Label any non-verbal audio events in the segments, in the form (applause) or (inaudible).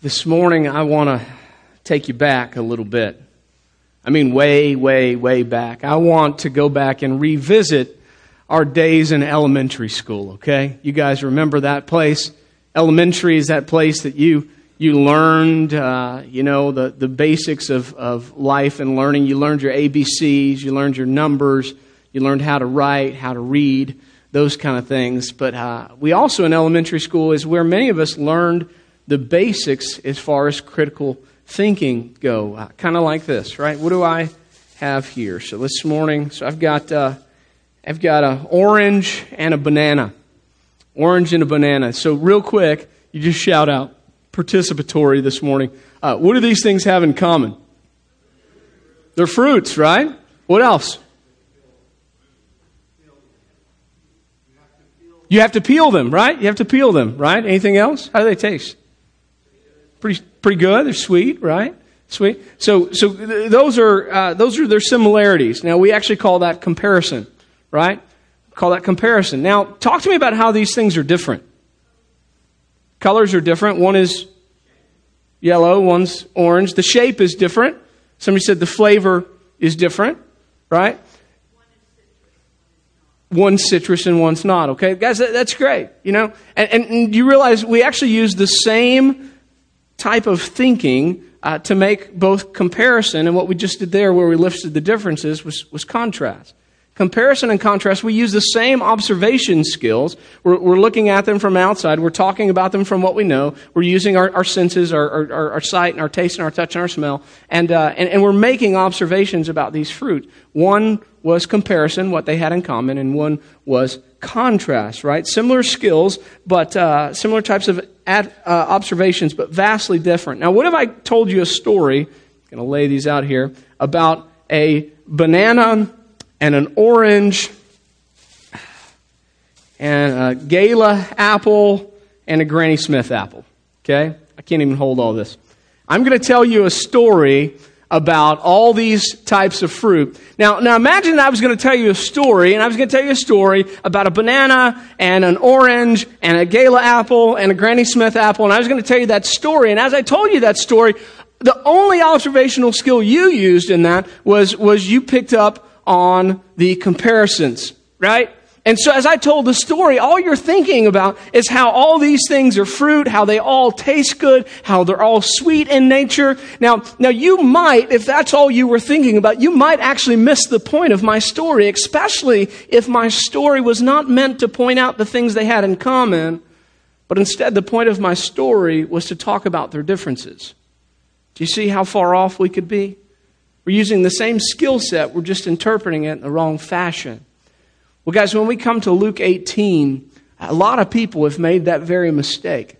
This morning, I want to take you back a little bit. I mean, way, way, way back. I want to go back and revisit our days in elementary school, okay? You guys remember that place? Elementary is that place that you, you learned, uh, you know, the, the basics of, of life and learning. You learned your ABCs, you learned your numbers, you learned how to write, how to read, those kind of things. But uh, we also in elementary school is where many of us learned the basics as far as critical thinking go. Uh, kind of like this, right? What do I have here? So this morning, so I've got uh, I've got an orange and a banana, orange and a banana. So real quick, you just shout out participatory this morning. Uh, what do these things have in common? They're fruits, right? What else? You have to peel them, right? You have to peel them, right? Anything else? How do they taste? Pretty, pretty good. They're sweet, right? Sweet. So, so those are uh, those are their similarities. Now we actually call that comparison, right? Call that comparison. Now, talk to me about how these things are different. Colors are different. One is yellow, one's orange. The shape is different. Somebody said the flavor is different, right? One citrus and one's not. Okay, guys, that, that's great. You know, and, and, and you realize we actually use the same type of thinking uh, to make both comparison and what we just did there, where we listed the differences, was, was contrast. Comparison and contrast, we use the same observation skills. We're, we're, looking at them from outside. We're talking about them from what we know. We're using our, our senses, our, our, our, sight, and our taste, and our touch, and our smell. And, uh, and, and we're making observations about these fruit. One was comparison, what they had in common, and one was contrast, right? Similar skills, but uh, similar types of ad, uh, observations, but vastly different. Now, what if I told you a story? I'm going to lay these out here about a banana and an orange and a Gala apple and a Granny Smith apple. Okay? I can't even hold all this. I'm going to tell you a story about all these types of fruit. Now, now imagine I was going to tell you a story, and I was going to tell you a story about a banana and an orange and a Gala apple and a Granny Smith apple, and I was going to tell you that story. And as I told you that story, the only observational skill you used in that was, was you picked up on the comparisons, right? And so as I told the story, all you're thinking about is how all these things are fruit, how they all taste good, how they're all sweet in nature. Now, now you might, if that's all you were thinking about, you might actually miss the point of my story, especially if my story was not meant to point out the things they had in common, but instead the point of my story was to talk about their differences. Do you see how far off we could be? We're using the same skill set, we're just interpreting it in the wrong fashion. Well, guys, when we come to Luke 18, a lot of people have made that very mistake.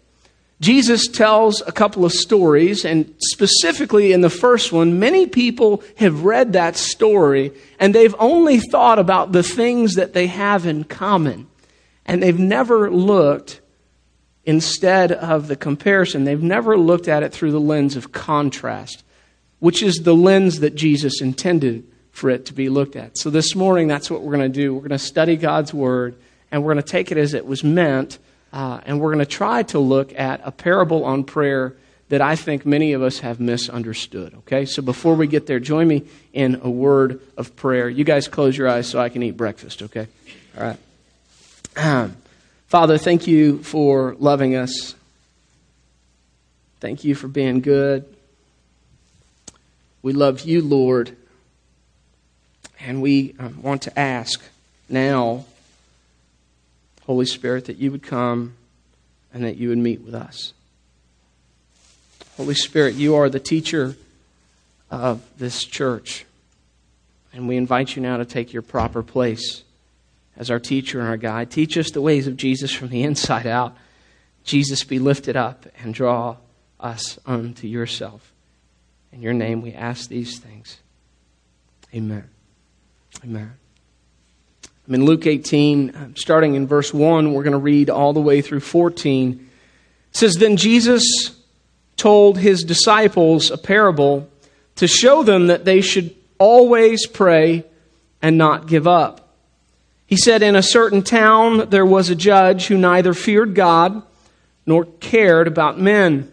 Jesus tells a couple of stories, and specifically in the first one, many people have read that story and they've only thought about the things that they have in common. And they've never looked, instead of the comparison, they've never looked at it through the lens of contrast which is the lens that Jesus intended for it to be looked at. So this morning, that's what we're going to do. We're going to study God's Word, and we're going to take it as it was meant, uh, and we're going to try to look at a parable on prayer that I think many of us have misunderstood. Okay? So before we get there, join me in a word of prayer. You guys close your eyes so I can eat breakfast, okay? All right. Father, thank you for loving us. Thank you for being good. We love you, Lord. And we um, want to ask now, Holy Spirit, that you would come and that you would meet with us. Holy Spirit, you are the teacher of this church. And we invite you now to take your proper place as our teacher and our guide. Teach us the ways of Jesus from the (laughs) inside out. Jesus, be lifted up and draw us unto yourself. In your name we ask these things. Amen. Amen. I'm in Luke 18, uh, starting in verse 1. We're going to read all the way through 14. It says, Then Jesus told his disciples a parable to show them that they should always pray and not give up. He said, In a certain town there was a judge who neither feared God nor cared about men.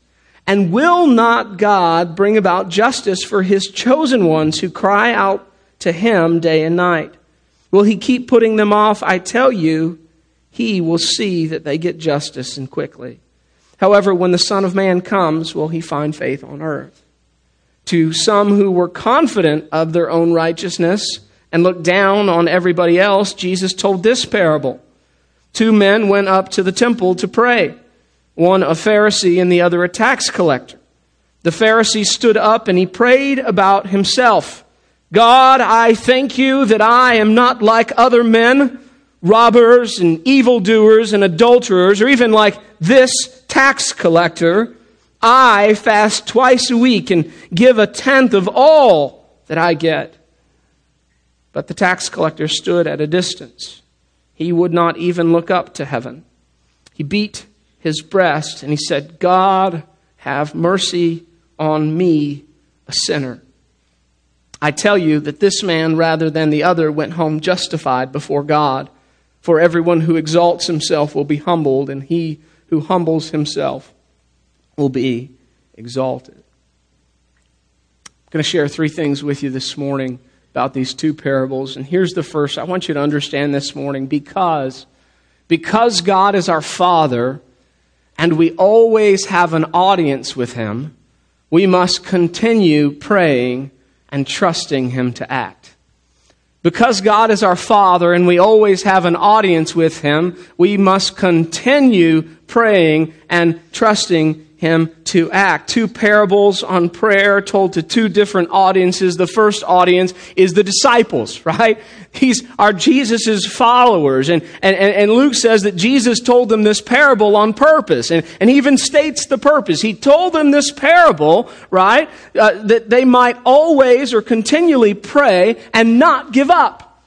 And will not God bring about justice for his chosen ones who cry out to him day and night? Will he keep putting them off? I tell you, he will see that they get justice and quickly. However, when the Son of Man comes, will he find faith on earth? To some who were confident of their own righteousness and looked down on everybody else, Jesus told this parable. Two men went up to the temple to pray, one a Pharisee and the other a tax collector. The Pharisee stood up and he prayed about himself. God, I thank you that I am not like other men, robbers and evildoers and adulterers, or even like this tax collector. I fast twice a week and give a tenth of all that I get. But the tax collector stood at a distance. He would not even look up to heaven. He beat his breast and he said, God, have mercy on me, a sinner. I tell you that this man, rather than the other, went home justified before God. For everyone who exalts himself will be humbled, and he who humbles himself will be exalted. I'm going to share three things with you this morning about these two parables. And here's the first. I want you to understand this morning because because God is our Father and we always have an audience with him, we must continue praying and trusting Him to act. Because God is our Father and we always have an audience with Him, we must continue praying and trusting him to act. Two parables on prayer told to two different audiences. The first audience is the disciples, (laughs) right? These are Jesus' followers. And, and, and Luke says that Jesus told them this parable on purpose. And, and even states the purpose. He told them this parable, right? Uh, that they might always or continually pray and not give up.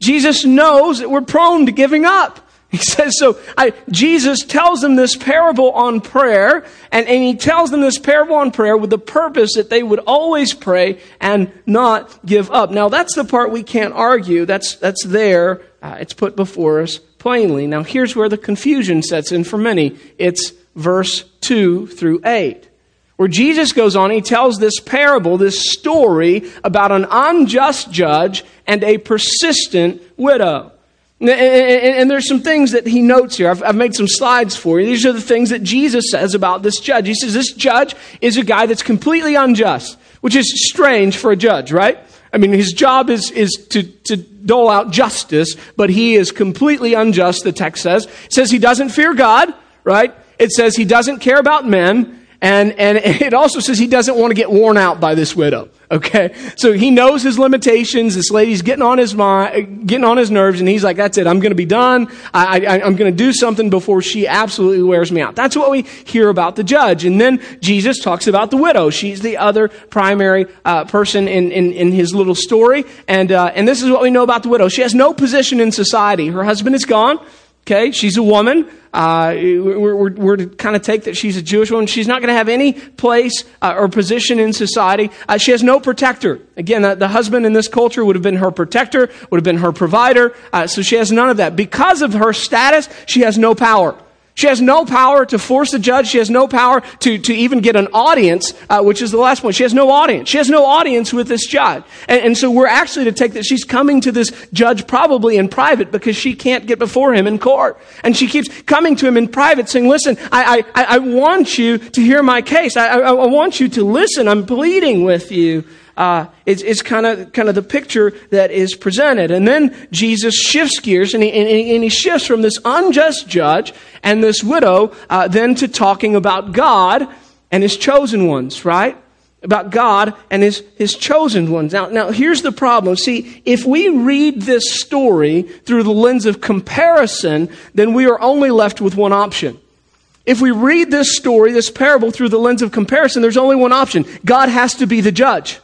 Jesus knows that we're prone to giving up. He says, so I, Jesus tells them this parable on prayer, and, and he tells them this parable on prayer with the purpose that they would always pray and not give up. Now, that's the part we can't argue. That's, that's there. Uh, it's put before us plainly. Now, here's where the confusion sets in for many. It's verse 2 through 8 where Jesus goes on, he tells this parable, this story about an unjust judge and a persistent widow. And, there's some things that he notes here. I've, made some slides for you. These are the things that Jesus says about this judge. He says this judge is a guy that's completely unjust, which is strange for a judge, right? I mean, his job is, is to, to dole out justice, but he is completely unjust, the text says. It says he doesn't fear God, right? It says he doesn't care about men. And, and it also says he doesn't want to get worn out by this widow. Okay? So he knows his limitations. This lady's getting on his mind, getting on his nerves, and he's like, that's it. I'm going to be done. I, I, I'm going to do something before she absolutely wears me out. That's what we hear about the judge. And then Jesus talks about the widow. She's the other primary uh, person in, in, in, his little story. And, uh, and this is what we know about the widow. She has no position in society. Her husband is gone. Okay, she's a woman. Uh, we're, we're, we're, to kind of take that she's a Jewish woman. She's not going to have any place uh, or position in society. Uh, she has no protector. Again, the, the, husband in this culture would have been her protector, would have been her provider. Uh, so she has none of that. Because of her status, she has no power. She has no power to force the judge. She has no power to, to even get an audience, uh, which is the last point. She has no audience. She has no audience with this judge. And, and, so we're actually to take that she's coming to this judge probably in private because she can't get before him in court. And she keeps coming to him in private saying, listen, I, I, I want you to hear my case. I, I, I want you to listen. I'm pleading with you uh, it's, kind of kind of the picture that is presented. And then Jesus shifts gears and he, and and he shifts from this unjust judge and this widow uh, then to talking about God and his chosen ones, right? About God and his, his chosen ones. Now, now, here's the problem. See, if we read this story through the lens of comparison, then we are only left with one option. If we read this story, this parable, through the lens of comparison, there's only one option God has to be the judge,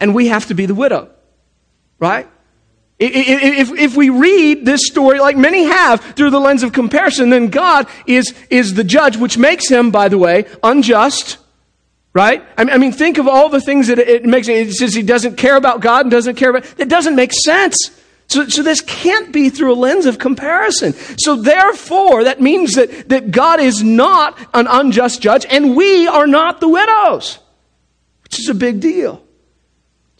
and we have to be the widow. Right? If, if we read this story like many have through the lens of comparison, then God is, is the judge, which makes him, by the way, unjust. Right? I mean, think of all the things that it makes. It says he doesn't care about God and doesn't care about. It doesn't make sense. So, so this can't be through a lens of comparison. So therefore, that means that, that God is not an unjust judge and we are not the widows, which is a big deal.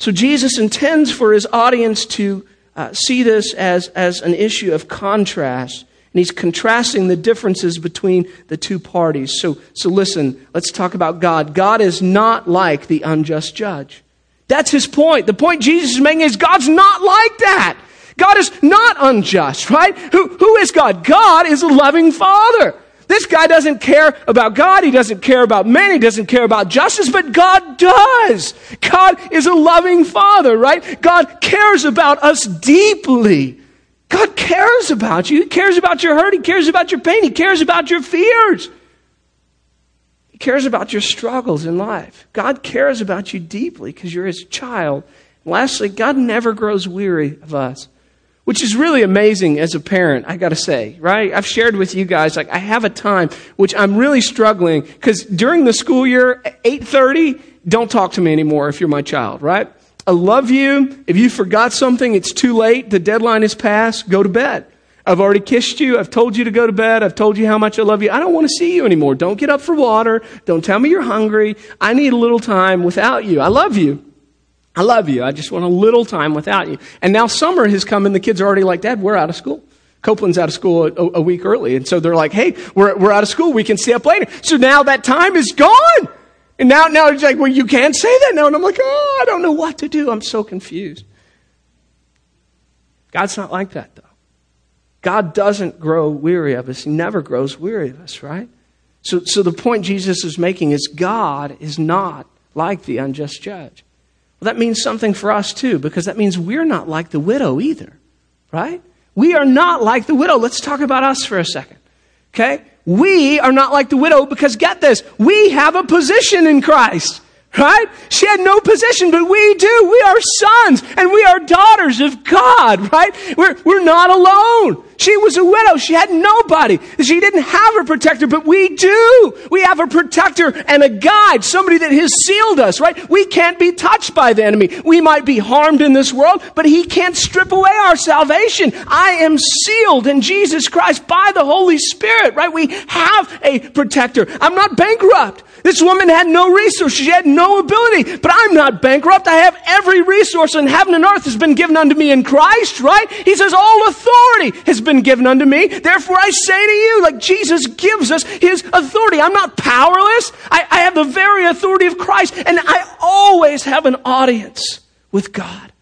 So Jesus intends for his audience to uh, see this as, as an issue of contrast. And he's contrasting the differences between the two parties. So, so listen, let's talk about God. God is not like the unjust judge. That's his point. The point Jesus is making is God's not like that. God is not unjust, right? Who, who is God? God is a loving father. This guy doesn't care about God. He doesn't care about men. He doesn't care about justice, but God does. God is a loving father, right? God cares about us deeply. God cares about you. He cares about your hurt. He cares about your pain. He cares about your fears. He cares about your struggles in life. God cares about you deeply because you're his child. And lastly, God never grows weary of us which is really amazing as a parent, I gotta say, right? I've shared with you guys, like, I have a time which I'm really struggling, because during the school year, 8.30, don't talk to me anymore if you're my child, right? I love you. If you forgot something, it's too late. The deadline is passed. Go to bed. I've already kissed you. I've told you to go to bed. I've told you how much I love you. I don't want to see you anymore. Don't get up for water. Don't tell me you're hungry. I need a little time without you. I love you. I love you. I just want a little time without you. And now summer has come and the kids are already like, Dad, we're out of school. Copeland's out of school a, a, week early. And so they're like, hey, we're, we're out of school. We can stay up later. So now that time is gone. And now, now it's like, well, you can't say that now. And I'm like, oh, I don't know what to do. I'm so confused. God's not like that, though. God doesn't grow weary of us. He never grows weary of us, right? So, so the point Jesus is making is God is not like the unjust judge. Well, that means something for us too, because that means we're not like the widow either, right? We are not like the widow. Let's talk about us for a second. Okay? We are not like the widow because get this, we have a position in Christ. Right? She had no position, but we do. We are sons and we are daughters of God, right? We're, we're not alone. She was a widow. She had nobody. She didn't have a protector, but we do. We have a protector and a guide, somebody that has sealed us, right? We can't be touched by the enemy. We might be harmed in this world, but he can't strip away our salvation. I am sealed in Jesus Christ by the Holy Spirit, right? We have a protector. I'm not bankrupt. This woman had no resource. She had no ability. But I'm not bankrupt. I have every resource in heaven and earth has been given unto me in Christ, right? He says, all authority has been given unto me. Therefore I say to you, like Jesus gives us his authority. I'm not powerless. I, I have the very authority of Christ. And I always have an audience with God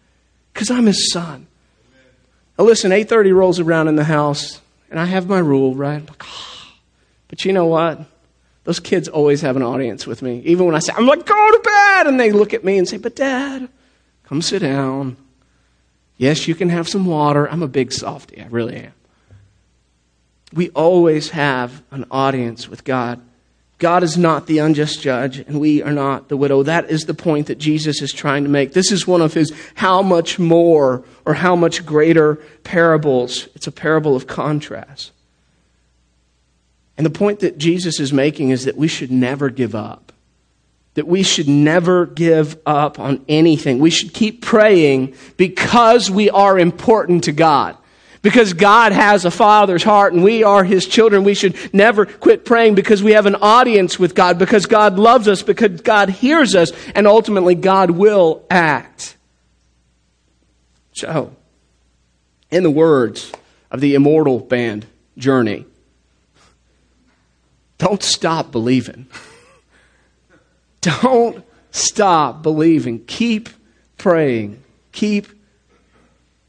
because I'm his son. Now listen, 8.30 rolls around in the house and I have my rule, right? Like, oh. But you know what? Those kids always have an audience with me. Even when I say, I'm like, go to bed. And they look at me and say, but dad, come sit down. Yes, you can have some water. I'm a big softy. I really am. We always have an audience with God. God is not the unjust judge, and we are not the widow. That is the point that Jesus is trying to make. This is one of his how much more or how much greater parables. It's a parable of contrast. And the point that Jesus is making is that we should never give up. That we should never give up on anything. We should keep praying because we are important to God. Because God has a father's heart and we are his children. We should never quit praying because we have an audience with God, because God loves us, because God hears us, and ultimately God will act. So, in the words of the immortal band Journey, don't stop believing. (laughs) Don't stop believing. Keep praying. Keep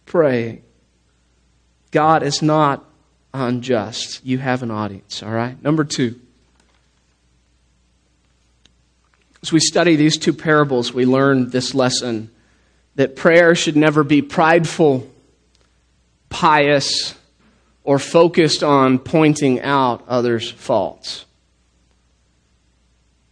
praying. God is not unjust. You have an audience, all right? Number two. As we study these two parables, we learn this lesson that prayer should never be prideful, pious, or focused on pointing out others' faults.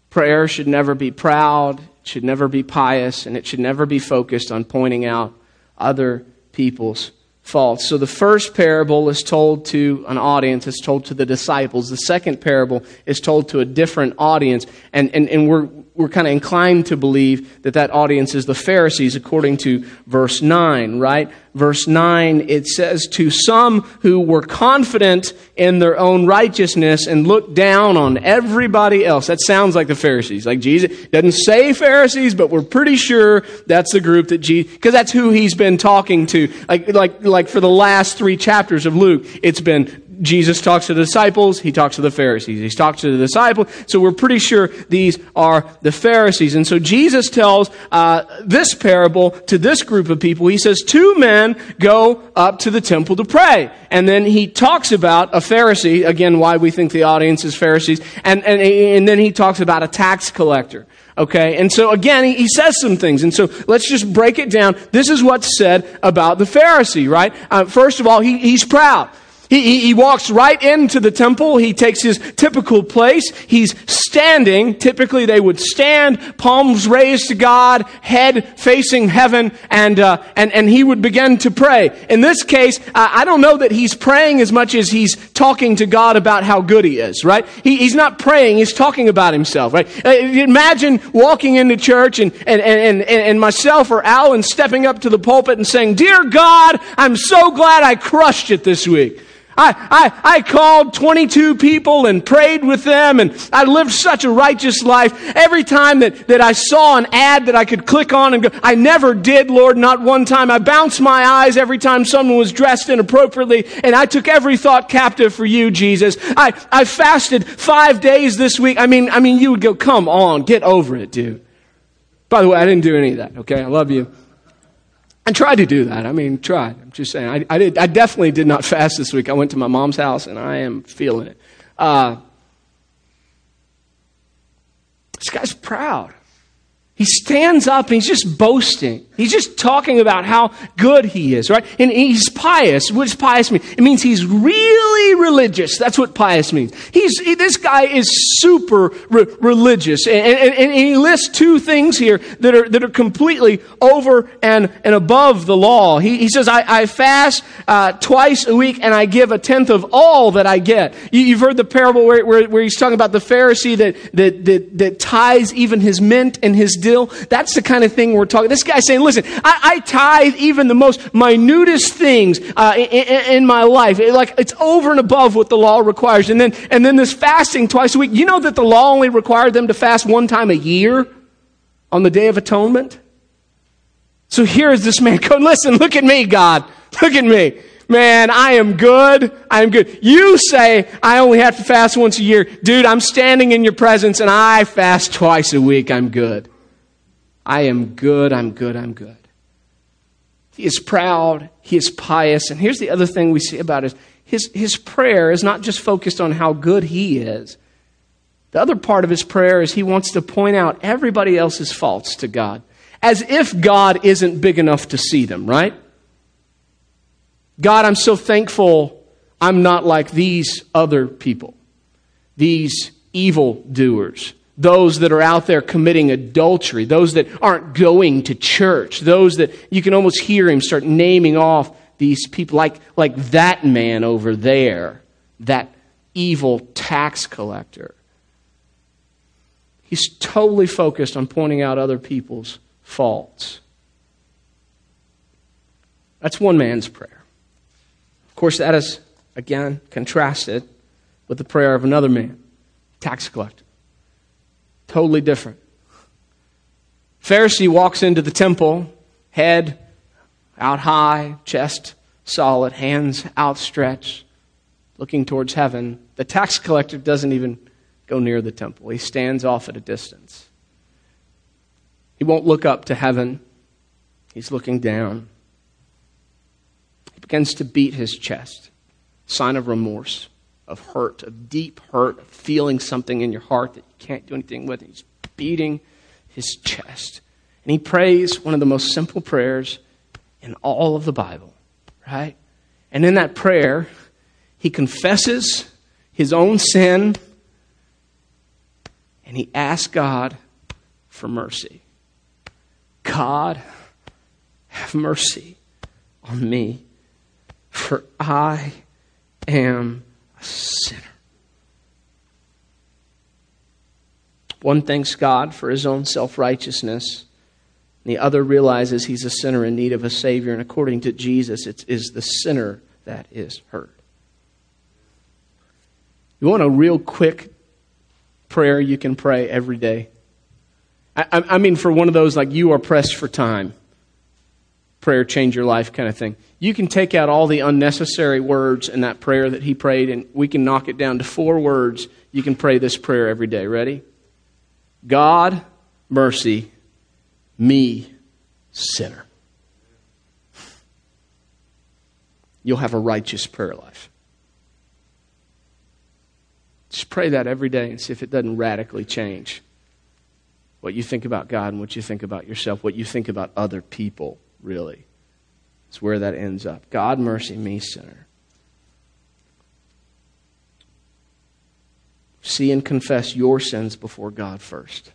Prayer should never be proud, it should never be pious, and it should never be focused on pointing out other people's faults. So the first parable is told to an audience, it's told to the disciples. The second parable is told to a different audience. And, and, and we're, we're kind of inclined to believe that that audience is the Pharisees, according to verse 9, right? Verse 9, it says, To some who were confident in their own righteousness and looked down on everybody else. That sounds like the Pharisees. Like Jesus doesn't say Pharisees, but we're pretty sure that's the group that Jesus, because that's who he's been talking to. Like, like, like for the last three chapters of Luke, it's been Jesus talks to the disciples, he talks to the Pharisees. He talks to the disciples, so we're pretty sure these are the Pharisees. And so Jesus tells uh, this parable to this group of people. He says, Two men go up to the temple to pray. And then he talks about a Pharisee, again, why we think the audience is Pharisees, and, and, and then he talks about a tax collector. Okay, and so again, he, he, says some things. And so let's just break it down. This is what's said about the Pharisee, right? Uh, first of all, he, he's proud. He, he, he, walks right into the temple. He takes his typical place. He's standing. Typically, they would stand, palms raised to God, head facing heaven, and, uh, and, and he would begin to pray. In this case, uh, I don't know that he's praying as much as he's talking to God about how good he is, right? He, he's not praying, he's talking about himself, right? Uh, imagine walking into church and, and, and, and, and myself or Alan stepping up to the pulpit and saying, Dear God, I'm so glad I crushed it this week. I, I, I called 22 people and prayed with them and I lived such a righteous life. Every time that, that I saw an ad that I could click on and go, I never did, Lord, not one time. I bounced my eyes every time someone was dressed inappropriately and I took every thought captive for you, Jesus. I, I fasted five days this week. I mean, I mean, you would go, come on, get over it, dude. By the way, I didn't do any of that, okay? I love you. I tried to do that. I mean, tried. I'm just saying. I, I, did, I definitely did not (laughs) fast this week. I went to my mom's house and I am feeling it. Uh, this guy's proud. He stands up and he's just boasting. He's just talking about how good he is, right? And he's pious. What does pious mean? It means he's really religious. That's what pious means. He's, he, this guy is super re- religious. And, and, and, he lists two things here that are, that are completely over and, and above the law. He, he says, I, I fast uh, twice a week and I give a tenth of all that I get. You, have heard the parable where, where, where he's talking about the Pharisee that, that, that, that tithes even his mint and his that's the kind of thing we're talking. This guy's saying, listen, I, I tithe even the most minutest things uh, in, in, in, my life. It, like it's over and above what the law requires. And then, and then this fasting twice a week. You know that the law only required them to fast one time a year on the Day of Atonement? So here is this man (laughs) going, listen, look at me, God. Look at me. Man, I am good. I am good. You say I only have to fast once a year. Dude, I'm standing in your presence and I fast twice a week. I'm good. I am good, I'm good, I'm good. He is proud, he is pious. And here's the other thing we see about it his, his prayer is not just focused on how good he is. The other part of his prayer is he wants to point out everybody else's faults to God, as if God isn't big enough to see them, right? God, I'm so thankful I'm not like these other people, these evil doers those that are out there committing adultery, those that aren't going to church, those that you can almost hear him start naming off these people, like, like that man over there, that evil tax collector. He's totally focused on pointing out other people's faults. That's one man's prayer. Of course, that is, again, contrasted with the prayer of another man, tax collector. Totally different. Pharisee walks into the temple, head out high, chest solid, hands outstretched, looking towards heaven. The tax collector doesn't even go near the temple, he stands off at a distance. He won't look up to heaven, he's looking down. He begins to beat his chest, sign of remorse of hurt, of deep hurt, of feeling something in your heart that you can't do anything with. He's beating his chest. And he prays one of the most simple prayers in all of the Bible, right? And in that prayer, he confesses his own sin and he asks God for mercy. God, have mercy on me, for I am a sinner. One thanks God for his own self righteousness. The other realizes he's a sinner in need of a Savior, and according to Jesus, it is the sinner that is hurt. You want a real quick prayer you can pray every day? I, I, mean, for one of those like you are pressed for time, prayer change your life kind of thing. You can take out all the unnecessary words in that prayer that he prayed, and we can knock it down to four words. You can pray this prayer every day. Ready? God, mercy, me, sinner. You'll have a righteous prayer life. Just pray that every day and see if it doesn't radically change what you think about God and what you think about yourself, what you think about other people, really. It's where that ends up. God, mercy me, sinner. See and confess your sins before God first.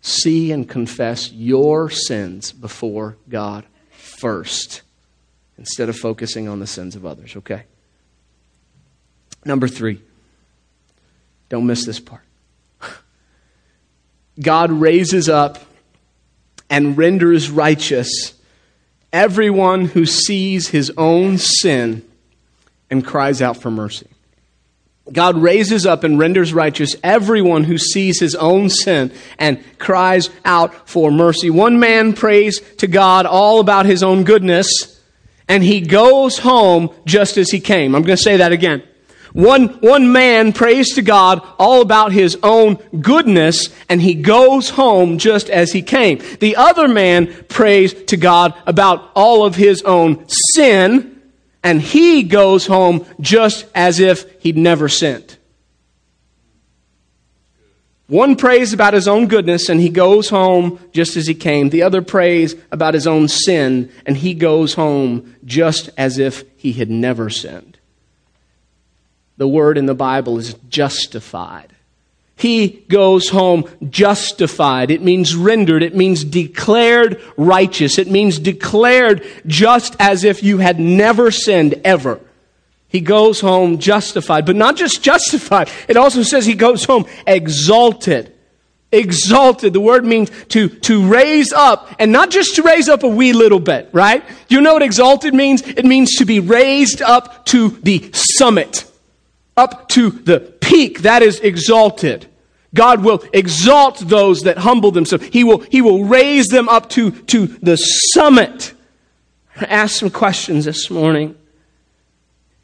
See and confess your sins before God first instead of focusing on the sins of others, okay? Number three, don't miss this part. (laughs) God raises up and renders righteous everyone who sees his own sin and cries out for mercy. God raises up and renders righteous everyone who sees his own sin and cries out for mercy. One man prays to God all about his own goodness, and he goes home just as he came. I'm going to say that again. One, one man prays to God all about his own goodness, and he goes home just as he came. The other man prays to God about all of his own sin, and he goes home just as if he'd never sinned. One prays about his own goodness and he goes home just as he came. The other prays about his own sin and he goes home just as if he had never sinned. The word in the Bible is justified. He goes home justified. It means rendered. It means declared righteous. It means declared just as if you had never sinned ever. He goes home justified, but not just justified. It also says he goes home exalted. Exalted. The word means to, to raise up, and not just to raise up a wee little bit, right? You know what exalted means? It means to be raised up to the summit up to the peak, that is exalted. God will exalt those that humble themselves. He will, he will raise them up to, to the summit. Ask some questions this morning.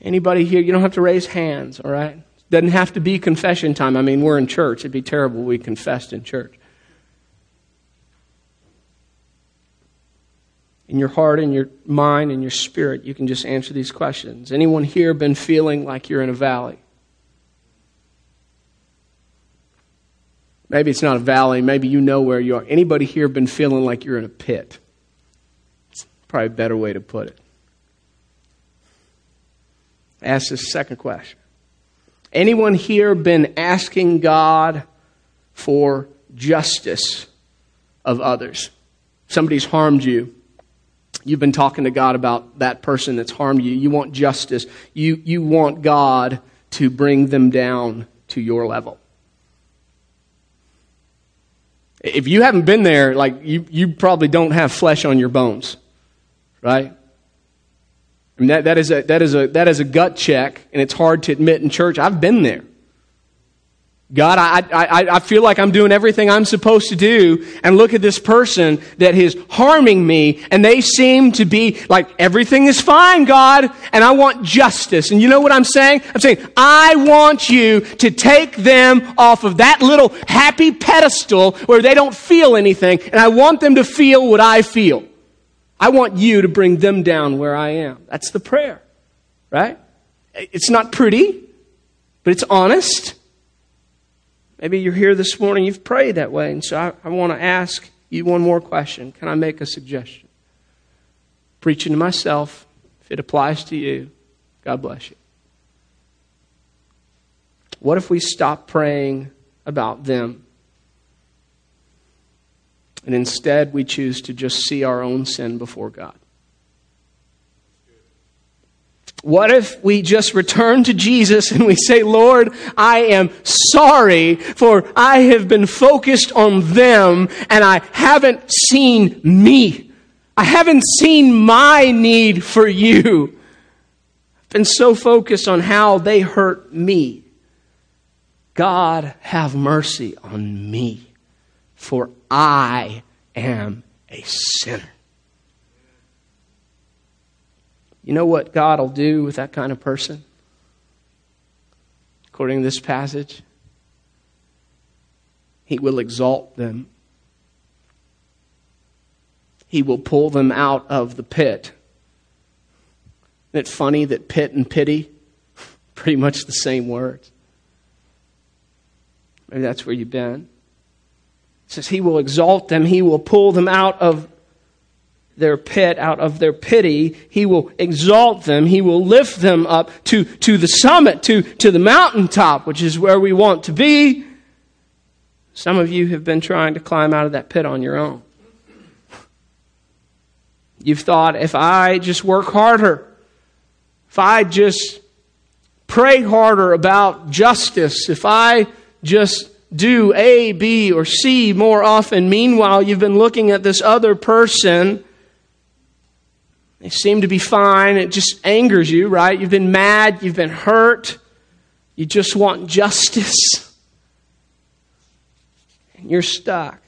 Anybody here? You don't have to raise hands, all right? Doesn't have to be confession time. I mean, we're in church. It'd be terrible we confessed in church. in your heart in your mind in your spirit, you can just answer these questions. Anyone here been feeling like you're in a valley? Maybe it's not a valley. Maybe you know where you are. Anybody here been feeling like you're in a pit? It's probably a better way to put it. Ask this second question. Anyone here been asking God for justice of others? Somebody's harmed you. You've been talking to God about that person that's harmed you. You want justice. You, you want God to bring them down to your level. If you haven't been there, like you, you probably don't have flesh on your bones, right? I mean, that, that, is a, that, is a, that is a gut check, and it's hard to admit in church. I've been there. God, I, I, I feel like I'm doing everything I'm supposed to do, and look at this person that is harming me, and they seem to be like, everything is fine, God, and I want justice. And you know what I'm saying? I'm saying, I want you to take them off of that little happy pedestal where they don't feel anything, and I want them to feel what I feel. I want you to bring them down where I am. That's the prayer, right? It's not pretty, but it's honest. Maybe you're here this morning, you've prayed that way, and so I, I want to ask you one more question. Can I make a suggestion? Preaching to myself, if it applies to you, God bless you. What if we stop praying about them. And instead, we choose to just see our own sin before God. What if we just return to Jesus and we say, Lord, I am sorry for I have been focused on them and I haven't seen me. I haven't seen my need for you. I've been so focused on how they hurt me. God, have mercy on me, for I am a sinner. You know what God will do with that kind of person? According to this passage, He will exalt them. He will pull them out of the pit. Isn't it funny that pit and pity, (laughs) pretty much the same words? Maybe that's where you've been. It says, He will exalt them, He will pull them out of their pit, out of their pity. He will exalt them. He will lift them up to, to the summit, to, to the mountaintop, which is where we want to be. Some of you have been trying to climb out of that pit on your own. You've thought, if I just work harder, if I just pray harder about justice, if I just do A, B, or C more often, meanwhile, you've been looking at this other person they seem to be fine. It just angers you, right? You've been mad. You've been hurt. You just want justice. And you're stuck.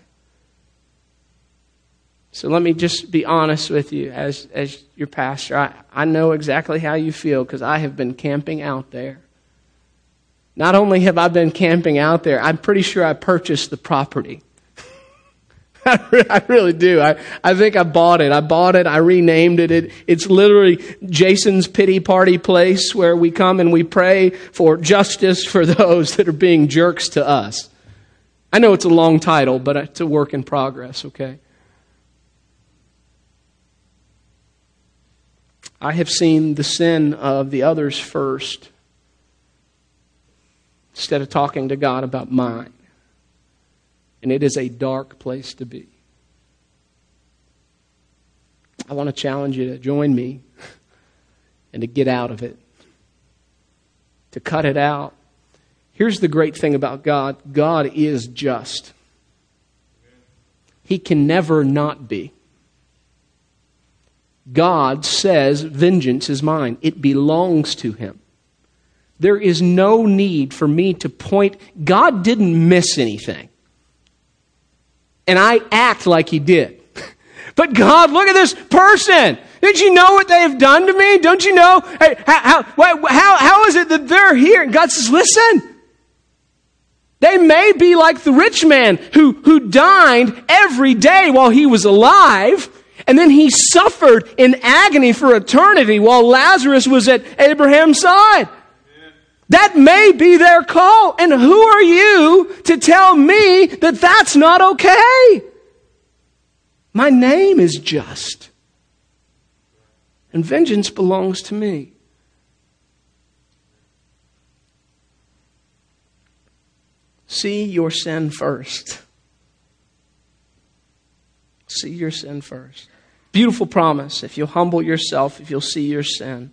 So let me just be honest with you as, as your pastor. I, I know exactly how you feel because I have been camping out there. Not only have I been camping out there, I'm pretty sure I purchased the property. (laughs) I really do. I, I think I bought it. I bought it. I renamed it. it. It's literally Jason's pity party place where we come and we pray for justice for (laughs) those that are being jerks to us. I know it's a long title, but it's a work in progress, okay? I have seen the sin of the others first instead of talking to God about mine and it is a dark place to be. I want to challenge you to join me and to get out of it, to cut it out. Here's the great thing about God God is just, He can never not be. God says, Vengeance is mine, it belongs to Him. There is no need for me to point. God didn't miss anything and I act like he did. But God, look at this person. Did you know what they have done to me? Don't you know? How, how, how, how is it that they're here? And God says, listen. They may be like the rich man who, who dined every day while he was alive, and then he suffered in agony for eternity while Lazarus was at Abraham's side. That may be their call. And who are you to tell me that that's not okay? My name is just. And vengeance belongs to me. See your sin first. See your sin first. Beautiful promise. If you'll humble yourself, if you'll see your sin,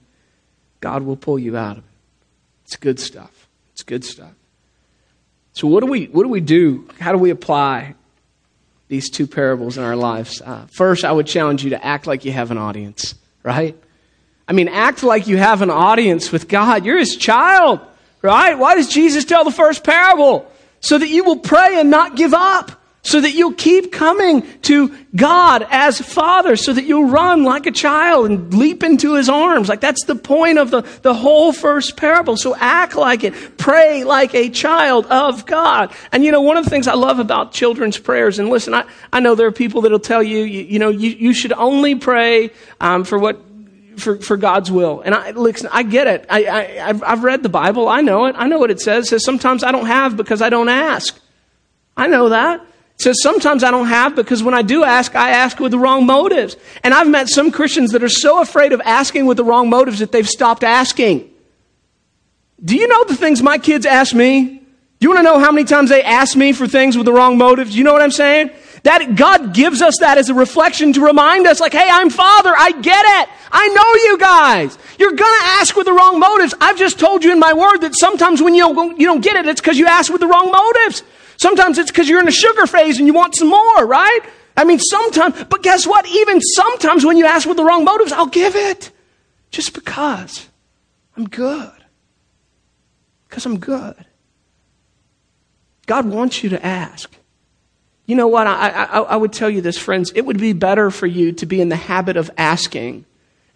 God will pull you out of it. It's good stuff. It's good stuff. So what do we what do we do? How do we apply these two parables in our lives? Uh, first, I would challenge you to act like you have an audience, right? I mean, act like you have an audience with God. You're His child, right? Why does Jesus tell the first parable? So that you will pray and not give up so that you'll keep coming to God as Father, so that you'll run like a child and leap into His arms. Like that's the point of the, the whole first parable. So act like it. Pray like a child of God. And you know, one of the things I love about children's prayers, and listen, I, I know there are people that'll tell you, you, you know, you, you should only pray um, for what for, for God's will. And I, listen, I get it. I, I've read the Bible. I know it. I know what it says. It says sometimes I don't have because I don't ask. I know that says sometimes I don't have because when I do ask, I ask with the wrong motives. And I've met some Christians that are so afraid of asking with the wrong motives that they've stopped asking. Do you know the things my kids ask me? Do you want to know how many times they ask me for things with the wrong motives? You know what I'm saying? That God gives us that as a reflection to remind us, like, hey, I'm Father. I get it. I know you guys. You're gonna ask with the wrong motives. I've just told you in my word that sometimes when you don't, you don't get it, it's because you ask with the wrong motives. Sometimes it's because you're in a sugar phase and you want some more, right? I mean, sometimes, but guess what? Even sometimes when you ask with the wrong motives, I'll give it. Just because I'm good. Because I'm good. God wants you to ask. You know what? I, I, I, would tell you this, friends. It would be better for you to be in the habit of asking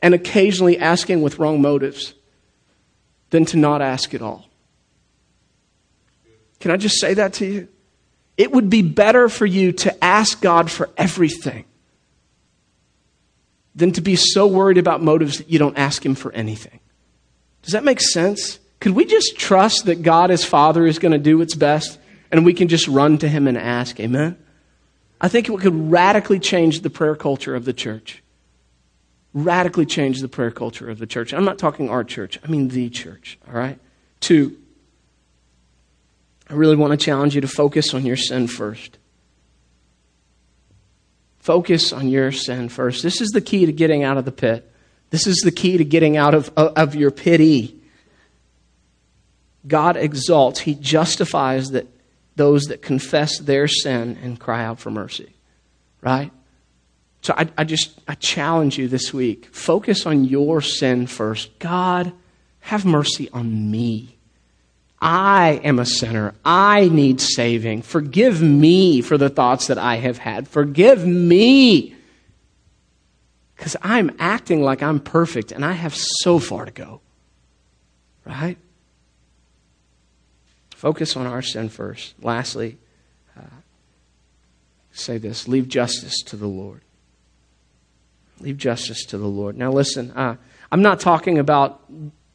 and occasionally asking with wrong motives than to not ask at all. Can I just say that to you? It would be better for you to ask God for everything than to be so worried about motives that you don't ask Him for anything. Does that make sense? Could we just trust that God as Father is going to do what's best and we can just run to Him and ask? Amen? I think it could radically change the prayer culture of the church. Radically change the prayer culture of the church. I'm not talking our church, I mean the church, all right? Two, I really want to challenge you to focus on your sin first. Focus on your sin first. This is the key to getting out of the pit. This is the key to getting out of, of your pity. God exalts, He justifies that those that confess their sin and cry out for mercy. Right? So I, I just I challenge you this week. Focus on your sin first. God, have mercy on me. I am a sinner. I need saving. Forgive me for the thoughts that I have had. Forgive me. Because I'm acting like I'm perfect and I have so far to go. Right? Focus on our sin first. Lastly, uh, say this leave justice to the Lord. Leave justice to the Lord. Now, listen, uh, I'm not talking about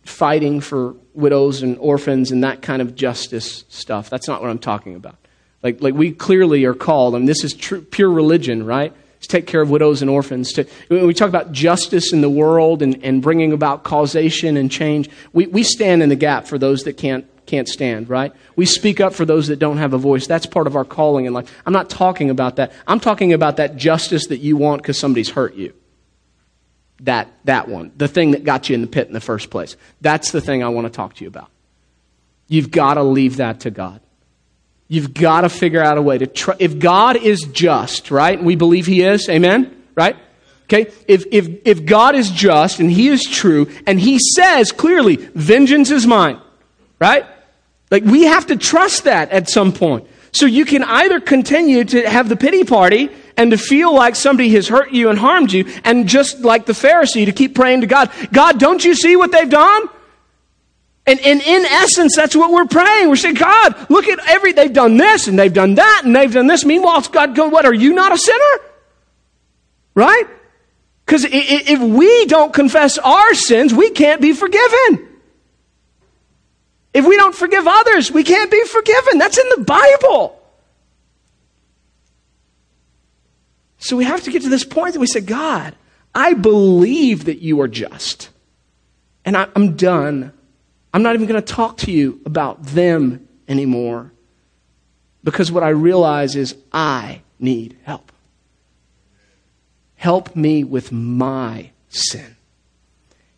fighting for widows and orphans and that kind of justice stuff. That's not what I'm talking about. Like, like we clearly are called, I and mean, this is pure religion, right? To take care of widows and orphans. To, when we talk about justice in the world and, and bringing about causation and change, we, we stand in the gap for those that can't can't stand, right? We speak up for those that don't have a voice. That's part of our calling in life. I'm not talking about that. I'm talking about that justice that you want because somebody's hurt you. That, that one. The thing that got you in the pit in the first place. That's the thing I want to talk to you about. You've got to leave that to God. You've got to figure out a way to try. If God is just, right? We believe He is. Amen? Right? Okay? If, if, if God is just and He is true and He says clearly, vengeance is mine right? Like we have to trust that at some point. So you can either continue to have the pity party and to feel like somebody has hurt you and harmed you, and just like the Pharisee, to keep praying to God, God, don't you see what they've done? And, and in essence, that's what we're praying. We're saying, God, look at every, they've done this and they've done that and they've done this. Meanwhile, God going, what, are you not a sinner? Right? Because if we don't confess our sins, we can't be forgiven. If we don't forgive others, we can't be forgiven. That's in the Bible. So we have to get to this point that we say, God, I believe that you are just. And I, am done. I'm not even going to talk to you about them anymore. Because what I realize is I need help. Help me with my sin.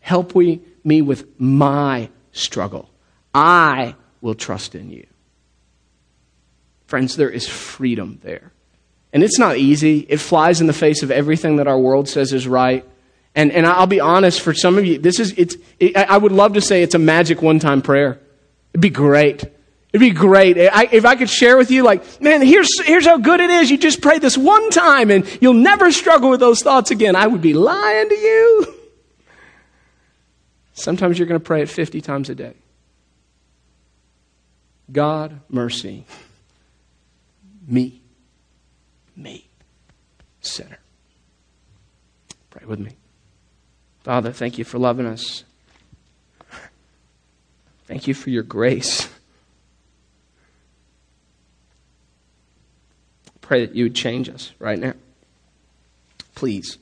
Help me with my struggle. I will trust in you. Friends, there is freedom there. And it's not easy. It flies in the face of everything that our world says is right. And, and I'll be honest, for some of you, this is, it's, it, I would love to say it's a magic one time prayer. It'd be great. It'd be great. I, if I could share with you, like, man, here's, here's how good it is. You just pray this one time and you'll never struggle with those thoughts again. I would be lying to you. Sometimes you're going to pray it 50 times a day. God, mercy. Me. Me. Sinner. Pray with me. Father, thank you for loving us. Thank you for your grace. Pray that you would change us right now. Please.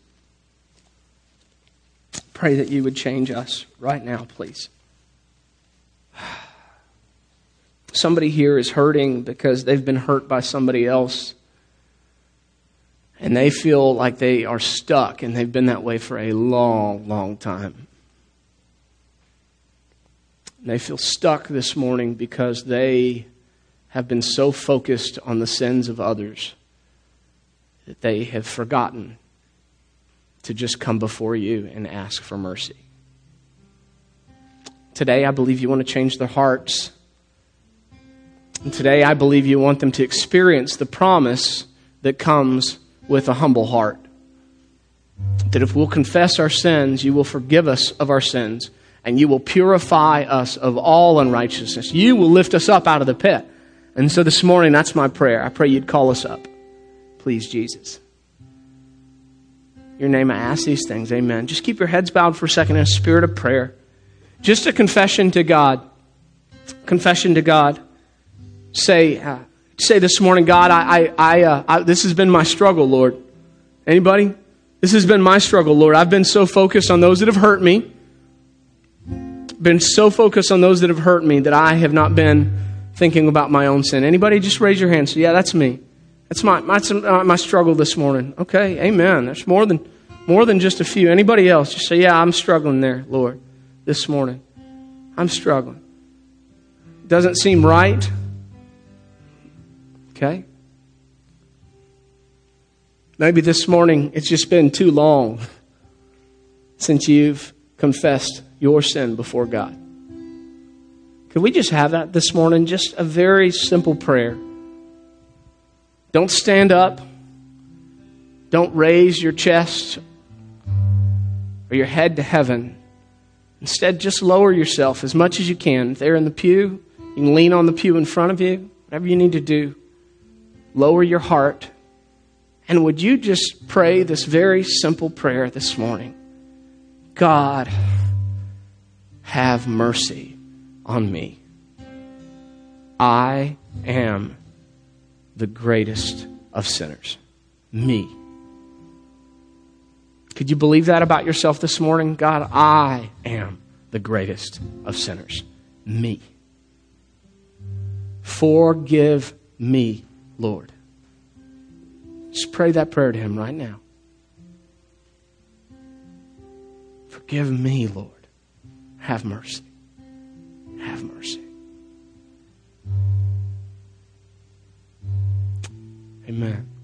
Pray that you would change us right now, please. somebody here is hurting because they've been hurt by somebody else and they feel like they are stuck and they've been that way for a long, long time. They feel stuck this morning because they have been so focused on the sins of others that they have forgotten to just come before you and ask for mercy. Today, I believe you want to change their hearts. And today, I believe you want them to experience the promise that comes with a humble heart. That if we'll confess our sins, you will forgive us of our sins, and you will purify us of all unrighteousness. You will lift us up out of the pit. And so this morning, that's my prayer. I pray you'd call us up. Please, Jesus. Your name, I ask these things. Amen. Just keep your heads bowed for a second in a spirit of prayer. Just a confession to God. Confession to God. Say, uh, say this morning, God, I, I, I, uh, I, this has been my struggle, Lord. Anybody? This has been my struggle, Lord. I've been so focused on those that have hurt me, been so focused on those that have hurt me that I have not been thinking about my own sin. Anybody? Just raise your hand. So yeah, that's me. That's my, my, uh, my struggle this morning. Okay, amen. There's more than, more than just a few. Anybody else? Just say, yeah, I'm struggling there, Lord, this morning. I'm struggling. Doesn't seem right. Okay? Maybe this morning it's just been too long since you've confessed your sin before God. Could we just have that this morning? Just a very simple prayer. Don't stand up. Don't raise your chest or your head to heaven. Instead, just lower yourself as much as you can. There in the pew, you can lean on the pew in front of you, whatever you need to do. Lower your heart. And would you just pray this very simple prayer this morning? God, have mercy on me. I am the greatest of sinners. Me. Could you believe that about yourself this morning? God, I am the greatest of sinners. Me. Forgive me, Lord. Just pray that prayer to Him right now. Forgive me, Lord. Have mercy. Have mercy. Amen.